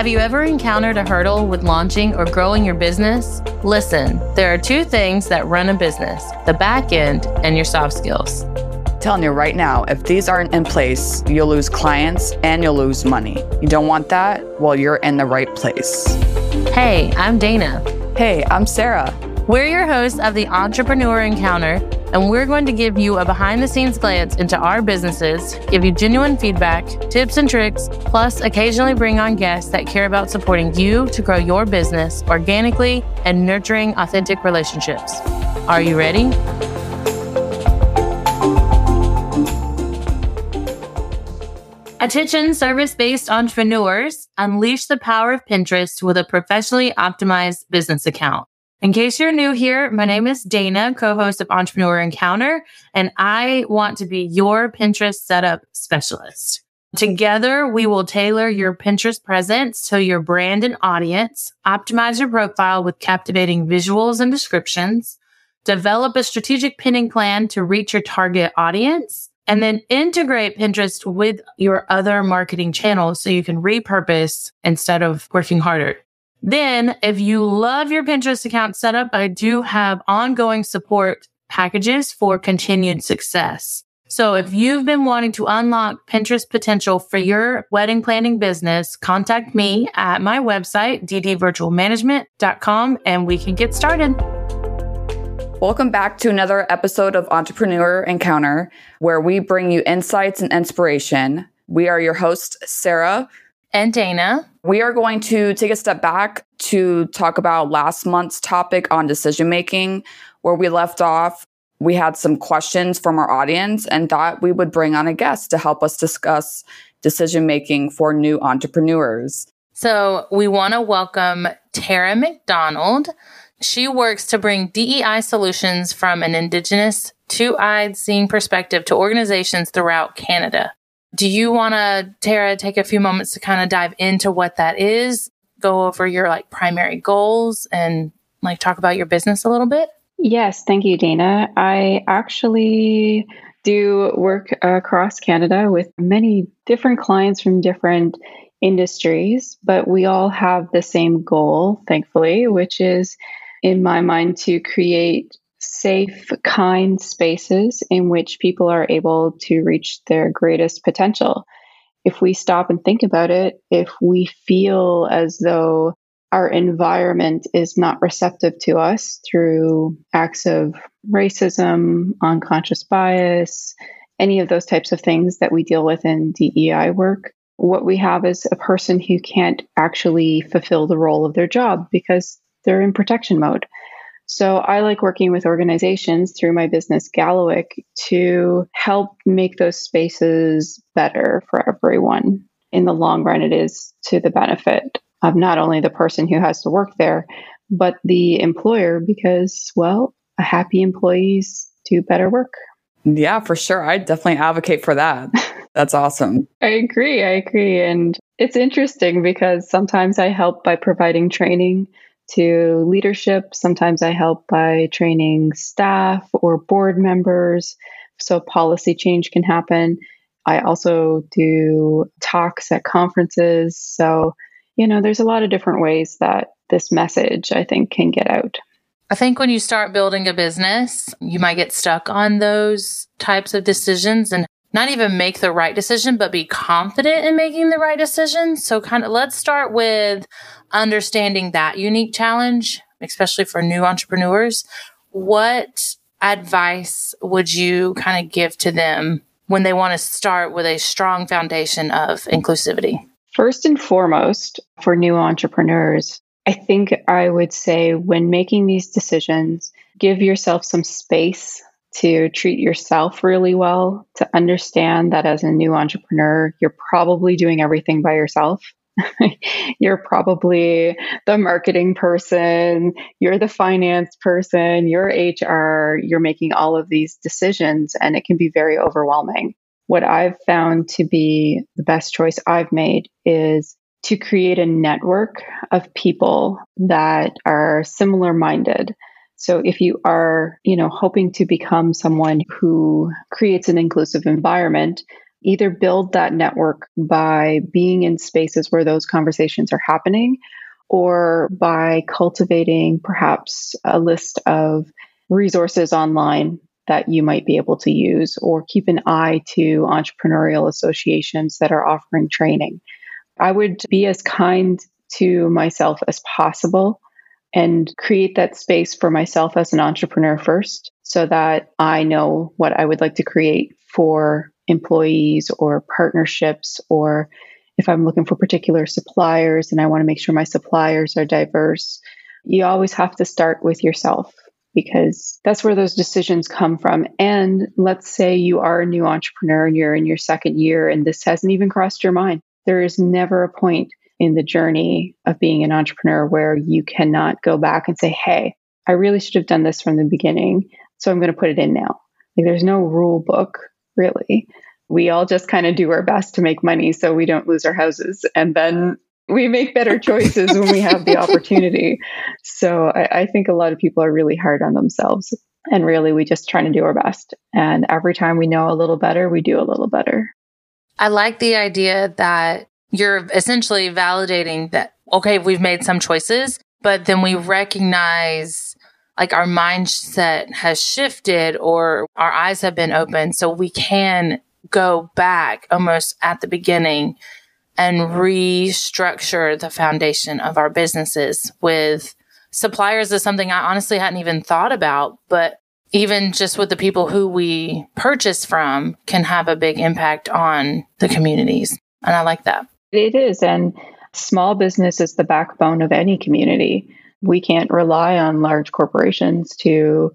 Have you ever encountered a hurdle with launching or growing your business? Listen, there are two things that run a business the back end and your soft skills. Telling you right now, if these aren't in place, you'll lose clients and you'll lose money. You don't want that? Well, you're in the right place. Hey, I'm Dana. Hey, I'm Sara. We're your hosts of the Entrepreneur Encounter and we're going to give you a behind the scenes glance into our businesses, give you genuine feedback, tips and tricks, plus occasionally bring on guests that care about supporting you to grow your business organically and nurturing authentic relationships. Are you ready? Attention service based entrepreneurs, unleash the power of Pinterest with a professionally optimized business account. In case you're new here, my name is Dana, co-host of Entrepreneur Encounter, and I want to be your Pinterest setup specialist. Together, we will tailor your Pinterest presence to your brand and audience, optimize your profile with captivating visuals and descriptions, develop a strategic pinning plan to reach your target audience, and then integrate Pinterest with your other marketing channels so you can repurpose instead of working harder. Then if you love your Pinterest account setup, I do have ongoing support packages for continued success. So if you've been wanting to unlock Pinterest potential for your wedding planning business, contact me at my website, ddvirtualmanagement.com, and we can get started. Welcome back to another episode of Entrepreneur Encounter, where we bring you insights and inspiration. We are your hosts, Sara and Dana. We are going to take a step back to talk about last month's topic on decision making. Where we left off, we had some questions from our audience and thought we would bring on a guest to help us discuss decision making for new entrepreneurs. So we want to welcome Tera McDonald. She works to bring DEI solutions from an Indigenous, two eyed seeing perspective to organizations throughout Canada. Do you want to, Tera, take a few moments to kind of dive into what that is, go over your like primary goals and like talk about your business a little bit? Yes, thank you, Dana. I actually do work across Canada with many different clients from different industries, but we all have the same goal, thankfully, which is, in my mind, to create safe, kind spaces in which people are able to reach their greatest potential. If we stop and think about it, if we feel as though our environment is not receptive to us through acts of racism, unconscious bias, any of those types of things that we deal with in DEI work, what we have is a person who can't actually fulfill the role of their job because they're in protection mode. So I like working with organizations through my business Kalawikk to help make those spaces better for everyone. In the long run, it is to the benefit of not only the person who has to work there, but the employer because, well, happy employees do better work. Yeah, for sure. I definitely advocate for that. That's awesome. I agree. I agree. And it's interesting because sometimes I help by providing training to leadership. Sometimes I help by training staff or board members so policy change can happen. I also do talks at conferences. So, you know, there's a lot of different ways that this message, I think, can get out. I think when you start building a business, you might get stuck on those types of decisions and not even make the right decision, but be confident in making the right decision. So, kind of let's start with understanding that unique challenge, especially for new entrepreneurs. What advice would you kind of give to them when they want to start with a strong foundation of inclusivity? First and foremost, for new entrepreneurs, I think I would say when making these decisions, give yourself some space to treat yourself really well, to understand that as a new entrepreneur, you're probably doing everything by yourself. you're probably the marketing person, you're the finance person, you're HR, you're making all of these decisions, and it can be very overwhelming. What I've found to be the best choice I've made is to create a network of people that are similar minded so if you are, you know, hoping to become someone who creates an inclusive environment, either build that network by being in spaces where those conversations are happening or by cultivating perhaps a list of resources online that you might be able to use or keep an eye to entrepreneurial associations that are offering training. I would be as kind to myself as possible and create that space for myself as an entrepreneur first so that I know what I would like to create for employees or partnerships or if I'm looking for particular suppliers and I want to make sure my suppliers are diverse. You always have to start with yourself because that's where those decisions come from. And let's say you are a new entrepreneur and you're in your second year and this hasn't even crossed your mind. There is never a point in the journey of being an entrepreneur where you cannot go back and say, hey, I really should have done this from the beginning. So I'm going to put it in now. Like there's no rule book, really. We all just kind of do our best to make money so we don't lose our houses. And then we make better choices when we have the opportunity. So I, I think a lot of people are really hard on themselves. And really, we just trying to do our best. And every time we know a little better, we do a little better. I like the idea that you're essentially validating that, okay, we've made some choices, but then we recognize like our mindset has shifted or our eyes have been opened. So we can go back almost at the beginning and restructure the foundation of our businesses with suppliers is something I honestly hadn't even thought about, but even just with the people who we purchase from can have a big impact on the communities. And I like that. It is. And small business is the backbone of any community. We can't rely on large corporations to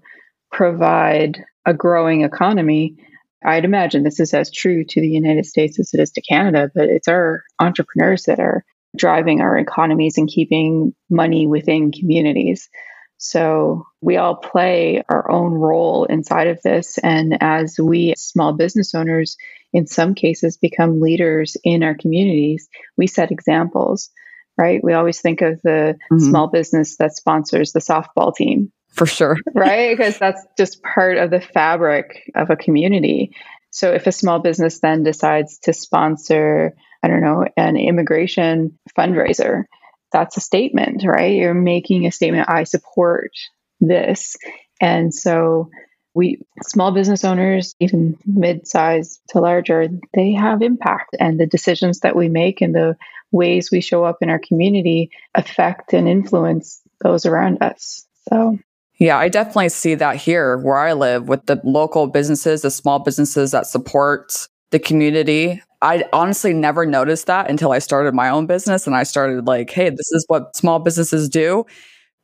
provide a growing economy. I'd imagine this is as true to the United States as it is to Canada, but it's our entrepreneurs that are driving our economies and keeping money within communities. So we all play our own role inside of this. And as we, small business owners, in some cases become leaders in our communities, we set examples, right? We always think of the mm-hmm. small business that sponsors the softball team. For sure. right? Because that's just part of the fabric of a community. So if a small business then decides to sponsor, I don't know, an immigration fundraiser, that's a statement, right? You're making a statement. I support this. And so we small business owners, even mid-size to larger, they have impact and the decisions that we make and the ways we show up in our community affect and influence those around us. So yeah, I definitely see that here where I live with the local businesses, the small businesses that support the community. I honestly never noticed that until I started my own business and I started like, hey, this is what small businesses do.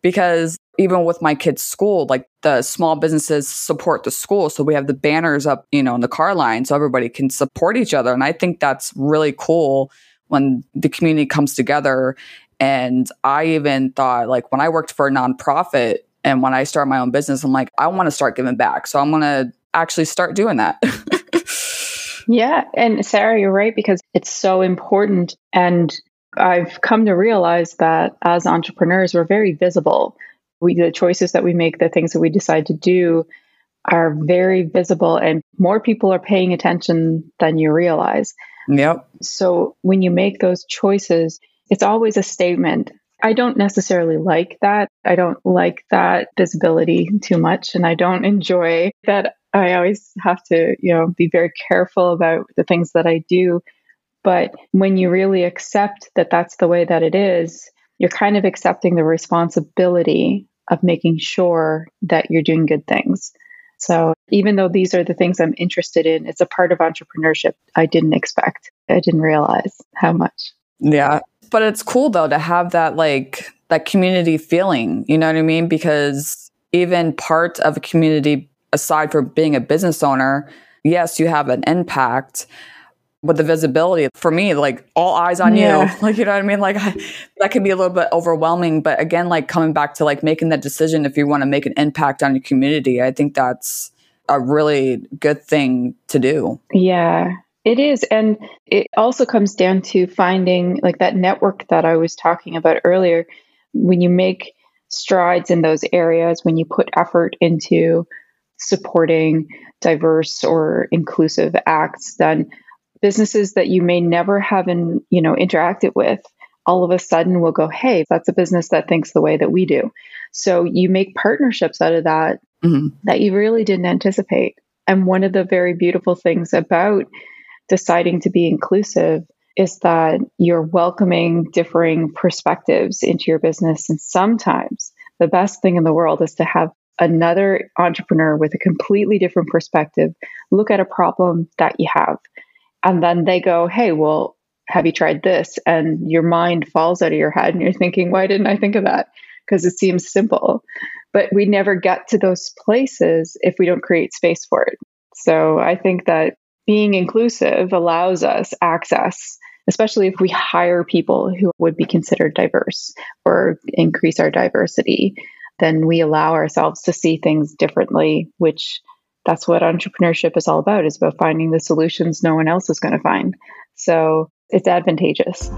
Because even with my kids' school, like the small businesses support the school. So we have the banners up, you know, in the car line so everybody can support each other. And I think that's really cool when the community comes together. And I even thought, like, when I worked for a nonprofit and when I start my own business, I'm like, I want to start giving back. So I'm going to actually start doing that. Yeah. And Sara, you're right, because it's so important. And I've come to realize that as entrepreneurs, we're very visible. We, the choices that we make, the things that we decide to do are very visible, and more people are paying attention than you realize. Yep. So when you make those choices, it's always a statement. I don't necessarily like that. I don't like that visibility too much, and I don't enjoy that I always have to, you know, be very careful about the things that I do. But when you really accept that that's the way that it is, you're kind of accepting the responsibility of making sure that you're doing good things. So even though these are the things I'm interested in, it's a part of entrepreneurship I didn't expect. I didn't realize how much. Yeah. But it's cool though to have that like that community feeling, you know what I mean? Because even part of a community aside from being a business owner, yes, you have an impact with the visibility for me, like all eyes on yeah. you, like, you know what I mean? Like I, that can be a little bit overwhelming, but again, like coming back to like making that decision, if you want to make an impact on your community, I think that's a really good thing to do. Yeah. It is. And it also comes down to finding like that network that I was talking about earlier. When you make strides in those areas, when you put effort into supporting diverse or inclusive acts, then businesses that you may never have in, you know, interacted with all of a sudden will go, Hey, that's a business that thinks the way that we do. So you make partnerships out of that mm-hmm. that you really didn't anticipate. And one of the very beautiful things about deciding to be inclusive is that you're welcoming differing perspectives into your business. And sometimes the best thing in the world is to have another entrepreneur with a completely different perspective look at a problem that you have. And then they go, Hey, well, have you tried this? And your mind falls out of your head and you're thinking, Why didn't I think of that? Because it seems simple. But we never get to those places if we don't create space for it. So I think that being inclusive allows us access, especially if we hire people who would be considered diverse or increase our diversity, then we allow ourselves to see things differently, which that's what entrepreneurship is all about is about finding the solutions no one else is going to find. So it's advantageous.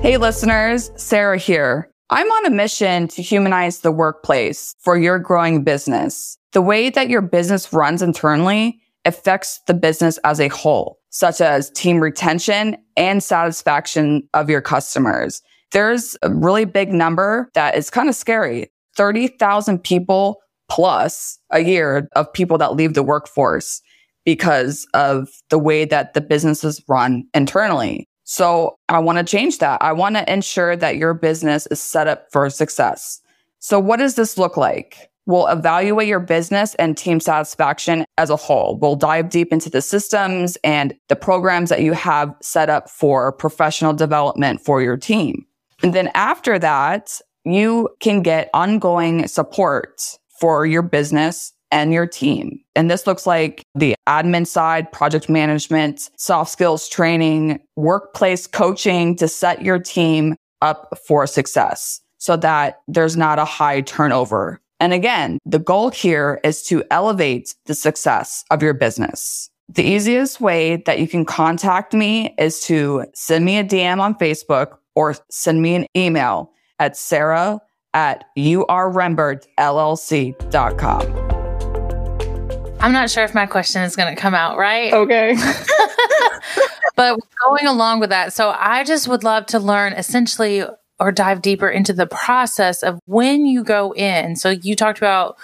Hey listeners, Sara here. I'm on a mission to humanize the workplace for your growing business. The way that your business runs internally affects the business as a whole, such as team retention and satisfaction of your customers. There's a really big number that is kind of scary. 30,000 people plus a year of people that leave the workforce because of the way that the business is run internally. So I want to change that. I want to ensure that your business is set up for success. So what does this look like? We'll evaluate your business and team satisfaction as a whole. We'll dive deep into the systems and the programs that you have set up for professional development for your team. And then after that, you can get ongoing support for your business and your team. And this looks like the admin side, project management, soft skills training, workplace coaching to set your team up for success so that there's not a high turnover and again, the goal here is to elevate the success of your business. The easiest way that you can contact me is to send me a DM on Facebook or send me an email at sarah at urrembertllc.com. I'm not sure if my question is going to come out right. Okay. but going along with that, so I just would love to learn essentially or dive deeper into the process of when you go in. So you talked about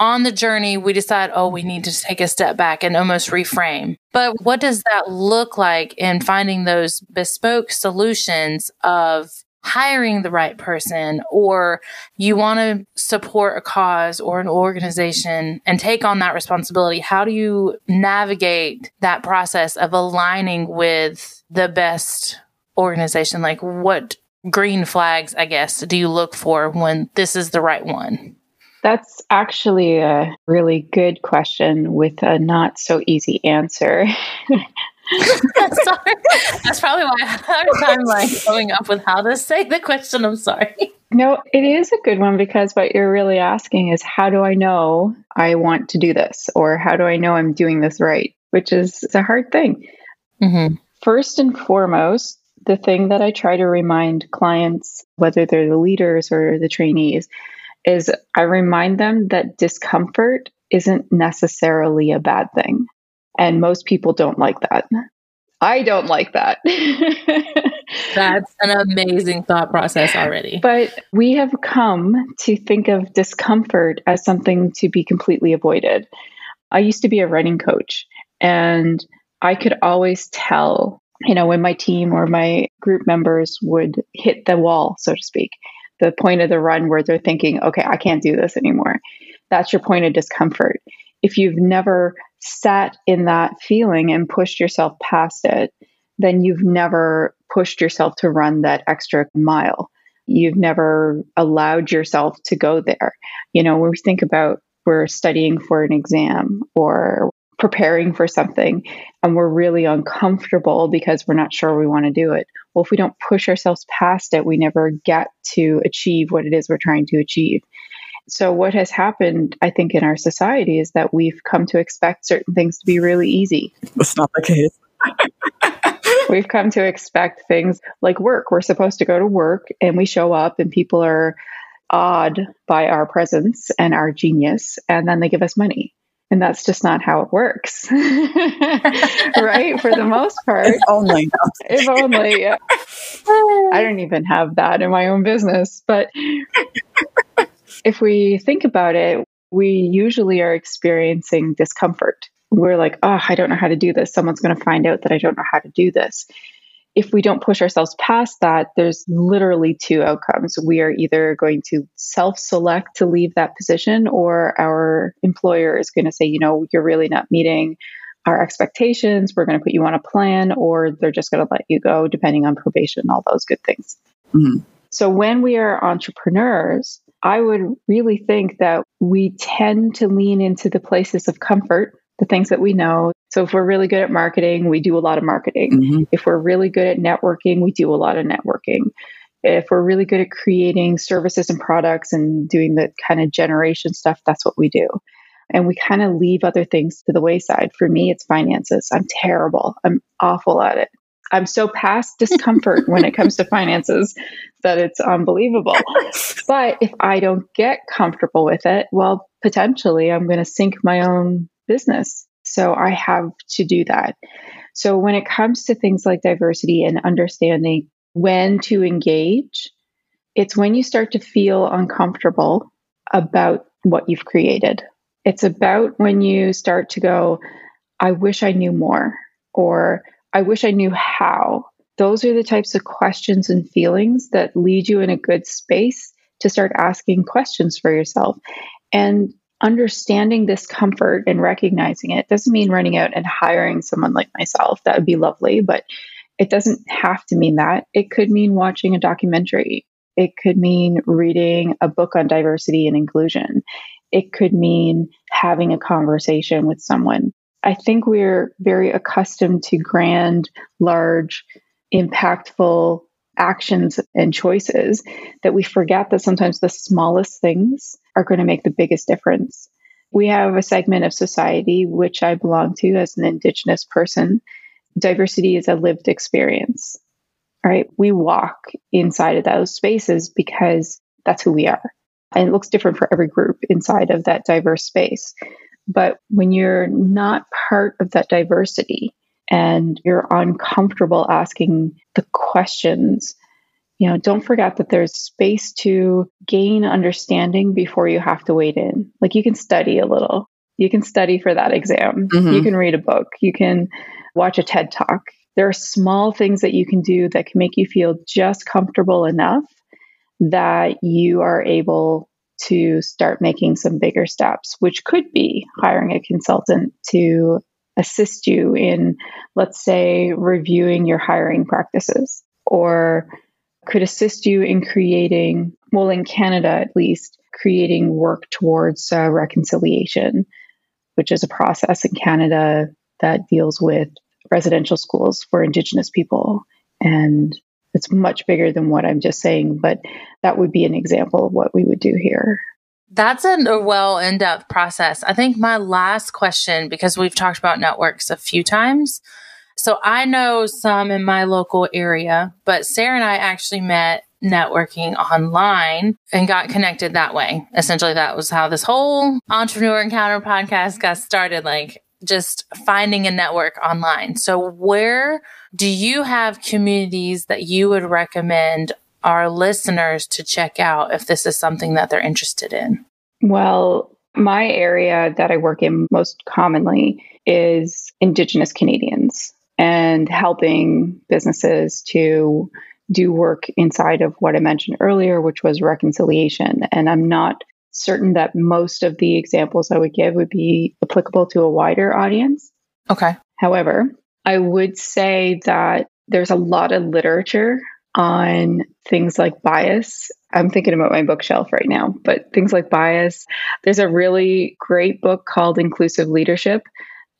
on the journey, we decide, oh, we need to take a step back and almost reframe. But what does that look like in finding those bespoke solutions of hiring the right person or you want to support a cause or an organization and take on that responsibility? How do you navigate that process of aligning with the best organization? Like what green flags, I guess, do you look for when this is the right one? That's actually a really good question with a not so easy answer. sorry. That's probably why I have a hard time like coming up with how to say the question. I'm sorry. No, it is a good one because what you're really asking is how do I know I want to do this? Or how do I know I'm doing this right? Which is a hard thing. Mm-hmm. First and foremost, the thing that I try to remind clients, whether they're the leaders or the trainees, is I remind them that discomfort isn't necessarily a bad thing. And most people don't like that. I don't like that. That's an amazing thought process already. But we have come to think of discomfort as something to be completely avoided. I used to be a running coach, and I could always tell you know, when my team or my group members would hit the wall, so to speak, the point of the run where they're thinking, okay, I can't do this anymore. That's your point of discomfort. If you've never sat in that feeling and pushed yourself past it, then you've never pushed yourself to run that extra mile. You've never allowed yourself to go there. You know, when we think about we're studying for an exam or preparing for something and we're really uncomfortable because we're not sure we want to do it. Well, if we don't push ourselves past it, we never get to achieve what it is we're trying to achieve. So, what has happened, I think, in our society is that we've come to expect certain things to be really easy. That's not the case. we've come to expect things like work. We're supposed to go to work and we show up, and people are awed by our presence and our genius, and then they give us money And that's just not how it works. right? For the most part. If only. If only. I don't even have that in my own business. But if we think about it, we usually are experiencing discomfort. We're like, oh, I don't know how to do this. Someone's going to find out that I don't know how to do this if we don't push ourselves past that, there's literally two outcomes. We are either going to self select to leave that position, or our employer is going to say, you know, you're really not meeting our expectations. We're going to put you on a plan, or they're just going to let you go, depending on probation, all those good things. Mm-hmm. So when we are entrepreneurs, I would really think that we tend to lean into the places of comfort the things that we know. So if we're really good at marketing, we do a lot of marketing. Mm-hmm. If we're really good at networking, we do a lot of networking. If we're really good at creating services and products and doing the kind of generation stuff, that's what we do. And we kind of leave other things to the wayside. For me, it's finances. I'm terrible. I'm awful at it. I'm so past discomfort when it comes to finances that it's unbelievable. But if I don't get comfortable with it, well, potentially I'm going to sink my own business. So I have to do that. So when it comes to things like diversity and understanding when to engage, it's when you start to feel uncomfortable about what you've created. It's about when you start to go, I wish I knew more, or I wish I knew how. Those are the types of questions and feelings that lead you in a good space to start asking questions for yourself. And understanding this comfort and recognizing it doesn't mean running out and hiring someone like myself. That would be lovely, but it doesn't have to mean that. It could mean watching a documentary. It could mean reading a book on diversity and inclusion. It could mean having a conversation with someone. I think we're very accustomed to grand, large, impactful actions and choices that we forget that sometimes the smallest things are going to make the biggest difference. We have a segment of society which I belong to as an Indigenous person. Diversity is a lived experience, right? We walk inside of those spaces because that's who we are. And it looks different for every group inside of that diverse space. But when you're not part of that diversity, and you're uncomfortable asking the questions, you know, don't forget that there's space to gain understanding before you have to wade in. Like you can study a little, you can study for that exam, mm-hmm. you can read a book, you can watch a TED talk. There are small things that you can do that can make you feel just comfortable enough that you are able to start making some bigger steps, which could be hiring a consultant to assist you in, let's say, reviewing your hiring practices or could assist you in creating, well, in Canada at least, creating work towards uh, reconciliation, which is a process in Canada that deals with residential schools for Indigenous people. And it's much bigger than what I'm just saying, but that would be an example of what we would do here. That's a well in depth process. I think my last question, because we've talked about networks a few times. So I know some in my local area, but Sara and I actually met networking online and got connected that way. Essentially, that was how this whole entrepreneur encounter podcast got started. Like, just finding a network online. So, where do you have communities that you would recommend our listeners to check out if this is something that they're interested in? Well, my area that I work in most commonly is Indigenous Canadians and helping businesses to do work inside of what I mentioned earlier, which was reconciliation. And I'm not certain that most of the examples I would give would be applicable to a wider audience. Okay. However, I would say that there's a lot of literature on things like bias. I'm thinking about my bookshelf right now, but things like bias. There's a really great book called Inclusive Leadership.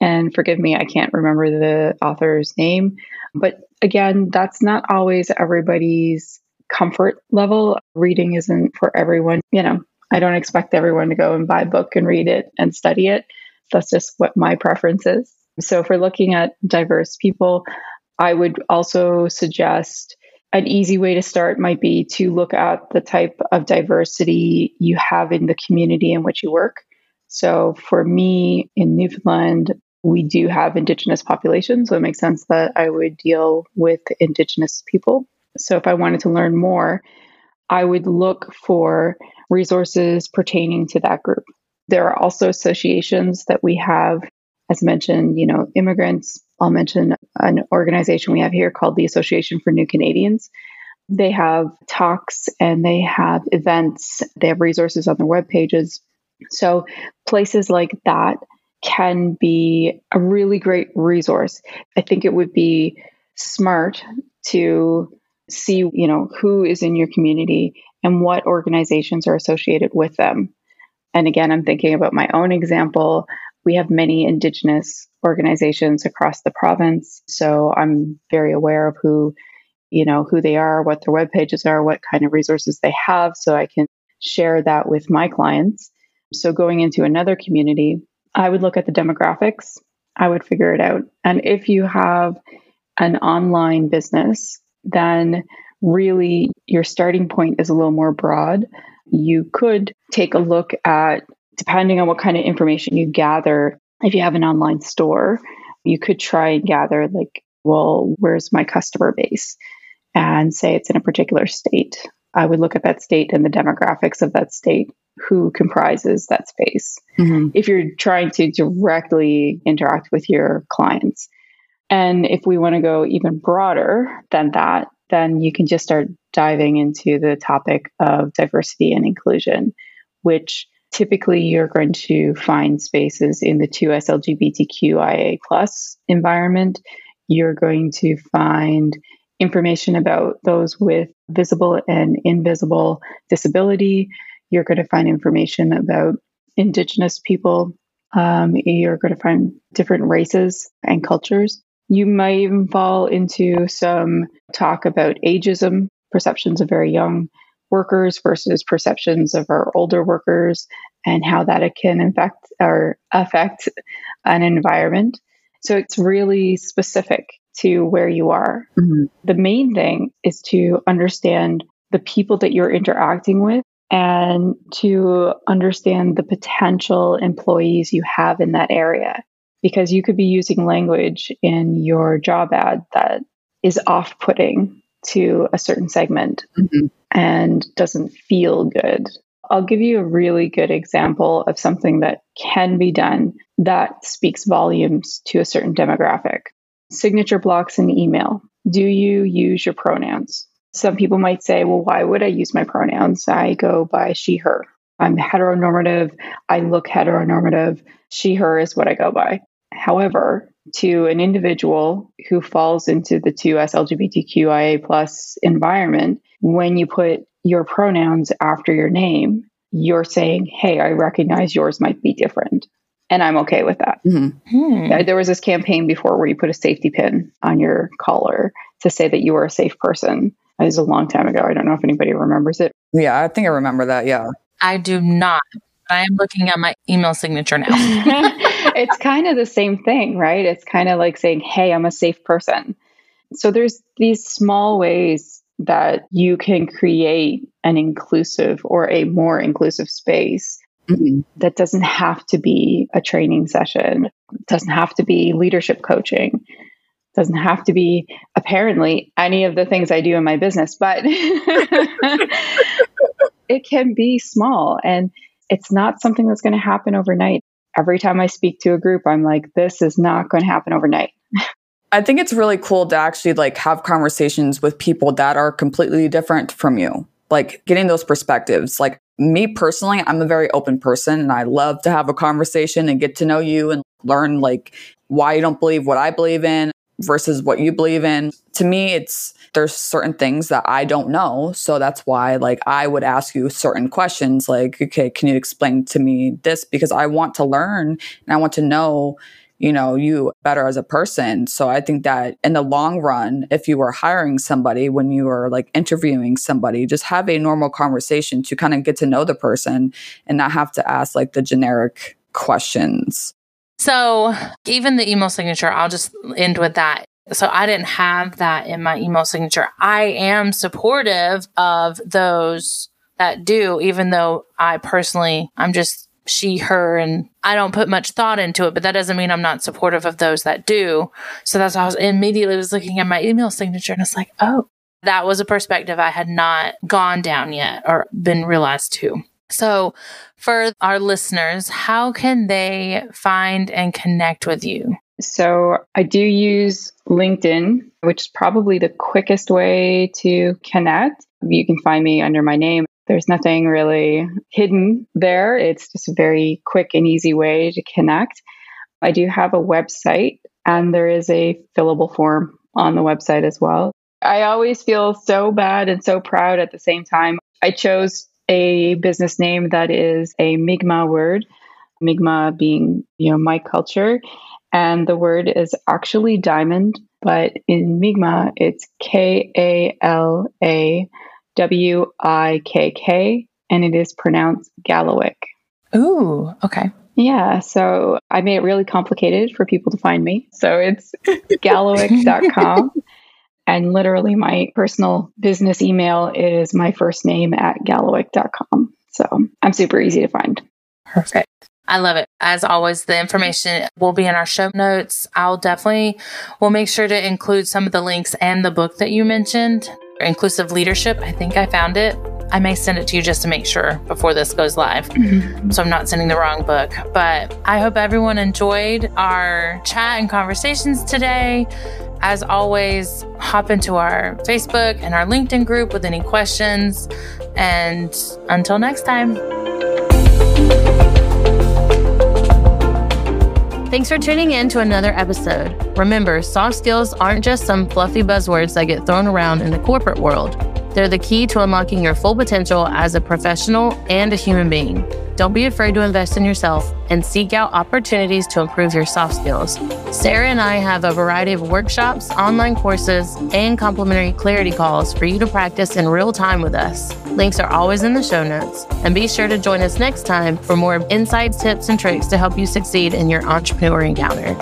And forgive me, I can't remember the author's name. But again, that's not always everybody's comfort level. Reading isn't for everyone. You know, I don't expect everyone to go and buy a book and read it and study it. That's just what my preference is. So if we're looking at diverse people, I would also suggest an easy way to start might be to look at the type of diversity you have in the community in which you work. So for me in Newfoundland, we do have Indigenous populations, So it makes sense that I would deal with Indigenous people. So if I wanted to learn more, I would look for resources pertaining to that group. There are also associations that we have, as mentioned, you know, immigrants. I'll mention an organization we have here called the Association for New Canadians. They have talks and they have events, they have resources on their web pages. So, places like that can be a really great resource. I think it would be smart to see, you know, who is in your community and what organizations are associated with them. And again, I'm thinking about my own example. We have many Indigenous organizations across the province. So I'm very aware of who, you know, who they are, what their web pages are, what kind of resources they have. So I can share that with my clients. So going into another community, I would look at the demographics. I would figure it out. And if you have an online business, then really your starting point is a little more broad. You could take a look at, depending on what kind of information you gather, if you have an online store, you could try and gather, like, well, where's my customer base? And say it's in a particular state. I would look at that state and the demographics of that state, who comprises that space. Mm-hmm. If you're trying to directly interact with your clients. And if we want to go even broader than that, then you can just start diving into the topic of diversity and inclusion, which typically you're going to find spaces in the 2S LGBTQIA plus environment. You're going to find information about those with visible and invisible disability. You're going to find information about Indigenous people. Um, you're going to find different races and cultures. You might even fall into some talk about ageism, perceptions of very young workers versus perceptions of our older workers, and how that can affect or affect an environment. So it's really specific to where you are. Mm-hmm. The main thing is to understand the people that you're interacting with and to understand the potential employees you have in that area because you could be using language in your job ad that is off putting to a certain segment mm-hmm. and doesn't feel good. I'll give you a really good example of something that can be done that speaks volumes to a certain demographic. Signature blocks in email. Do you use your pronouns? Some people might say, well, why would I use my pronouns? I go by she, her. I'm heteronormative. I look heteronormative. She, her is what I go by. However, to an individual who falls into the 2S LGBTQIA plus environment, when you put your pronouns after your name, you're saying, hey, I recognize yours might be different. And I'm okay with that. Mm-hmm. Hmm. There was this campaign before where you put a safety pin on your collar to say that you were a safe person. It was a long time ago. I don't know if anybody remembers it. Yeah, I think I remember that. Yeah. I do not. I am looking at my email signature now. it's kind of the same thing, right? It's kind of like saying, hey, I'm a safe person. So there's these small ways that you can create an inclusive or a more inclusive space mm-hmm. that doesn't have to be a training session, it doesn't have to be leadership coaching, it doesn't have to be apparently any of the things I do in my business, but it can be small and it's not something that's going to happen overnight every time I speak to a group, I'm like, this is not going to happen overnight. I think it's really cool to actually like have conversations with people that are completely different from you. Like getting those perspectives. Like me personally, I'm a very open person and I love to have a conversation and get to know you and learn like why you don't believe what I believe in versus what you believe in. To me, it's there's certain things that I don't know. So that's why like I would ask you certain questions like, okay, can you explain to me this? Because I want to learn and I want to know, you know, you better as a person. So I think that in the long run, if you were hiring somebody, when you are like interviewing somebody, just have a normal conversation to kind of get to know the person and not have to ask like the generic questions. So even the email signature, I'll just end with that. So I didn't have that in my email signature. I am supportive of those that do, even though I personally, I'm just she, her, and I don't put much thought into it, but that doesn't mean I'm not supportive of those that do. So that's why I was immediately was looking at my email signature and it's like, oh, that was a perspective I had not gone down yet or been realized too. So for our listeners, how can they find and connect with you? So I do use LinkedIn, which is probably the quickest way to connect. You can find me under my name. There's nothing really hidden there. It's just a very quick and easy way to connect. I do have a website and there is a fillable form on the website as well. I always feel so bad and so proud at the same time. I chose a business name that is a Mi'kmaq word, Mi'kmaq being, you know, my culture. And the word is actually diamond, but in Mi'kmaq, it's K A L A W I K K, and it is pronounced Galawick. Ooh, okay. Yeah, so I made it really complicated for people to find me. So it's kalawikk.com. and literally, my personal business email is my first name at kalawikk.com. So I'm super easy to find. Perfect. I love it. As always, the information will be in our show notes. I'll definitely, we'll make sure to include some of the links and the book that you mentioned, Inclusive Leadership. I think I found it. I may send it to you just to make sure before this goes live. Mm-hmm. So I'm not sending the wrong book. But I hope everyone enjoyed our chat and conversations today. As always, hop into our Facebook and our LinkedIn group with any questions. And until next time. Thanks for tuning in to another episode. Remember, soft skills aren't just some fluffy buzzwords that get thrown around in the corporate world. They're the key to unlocking your full potential as a professional and a human being. Don't be afraid to invest in yourself and seek out opportunities to improve your soft skills. Sara and I have a variety of workshops, online courses, and complimentary clarity calls for you to practice in real time with us. Links are always in the show notes. And be sure to join us next time for more insights, tips, and tricks to help you succeed in your entrepreneur encounter.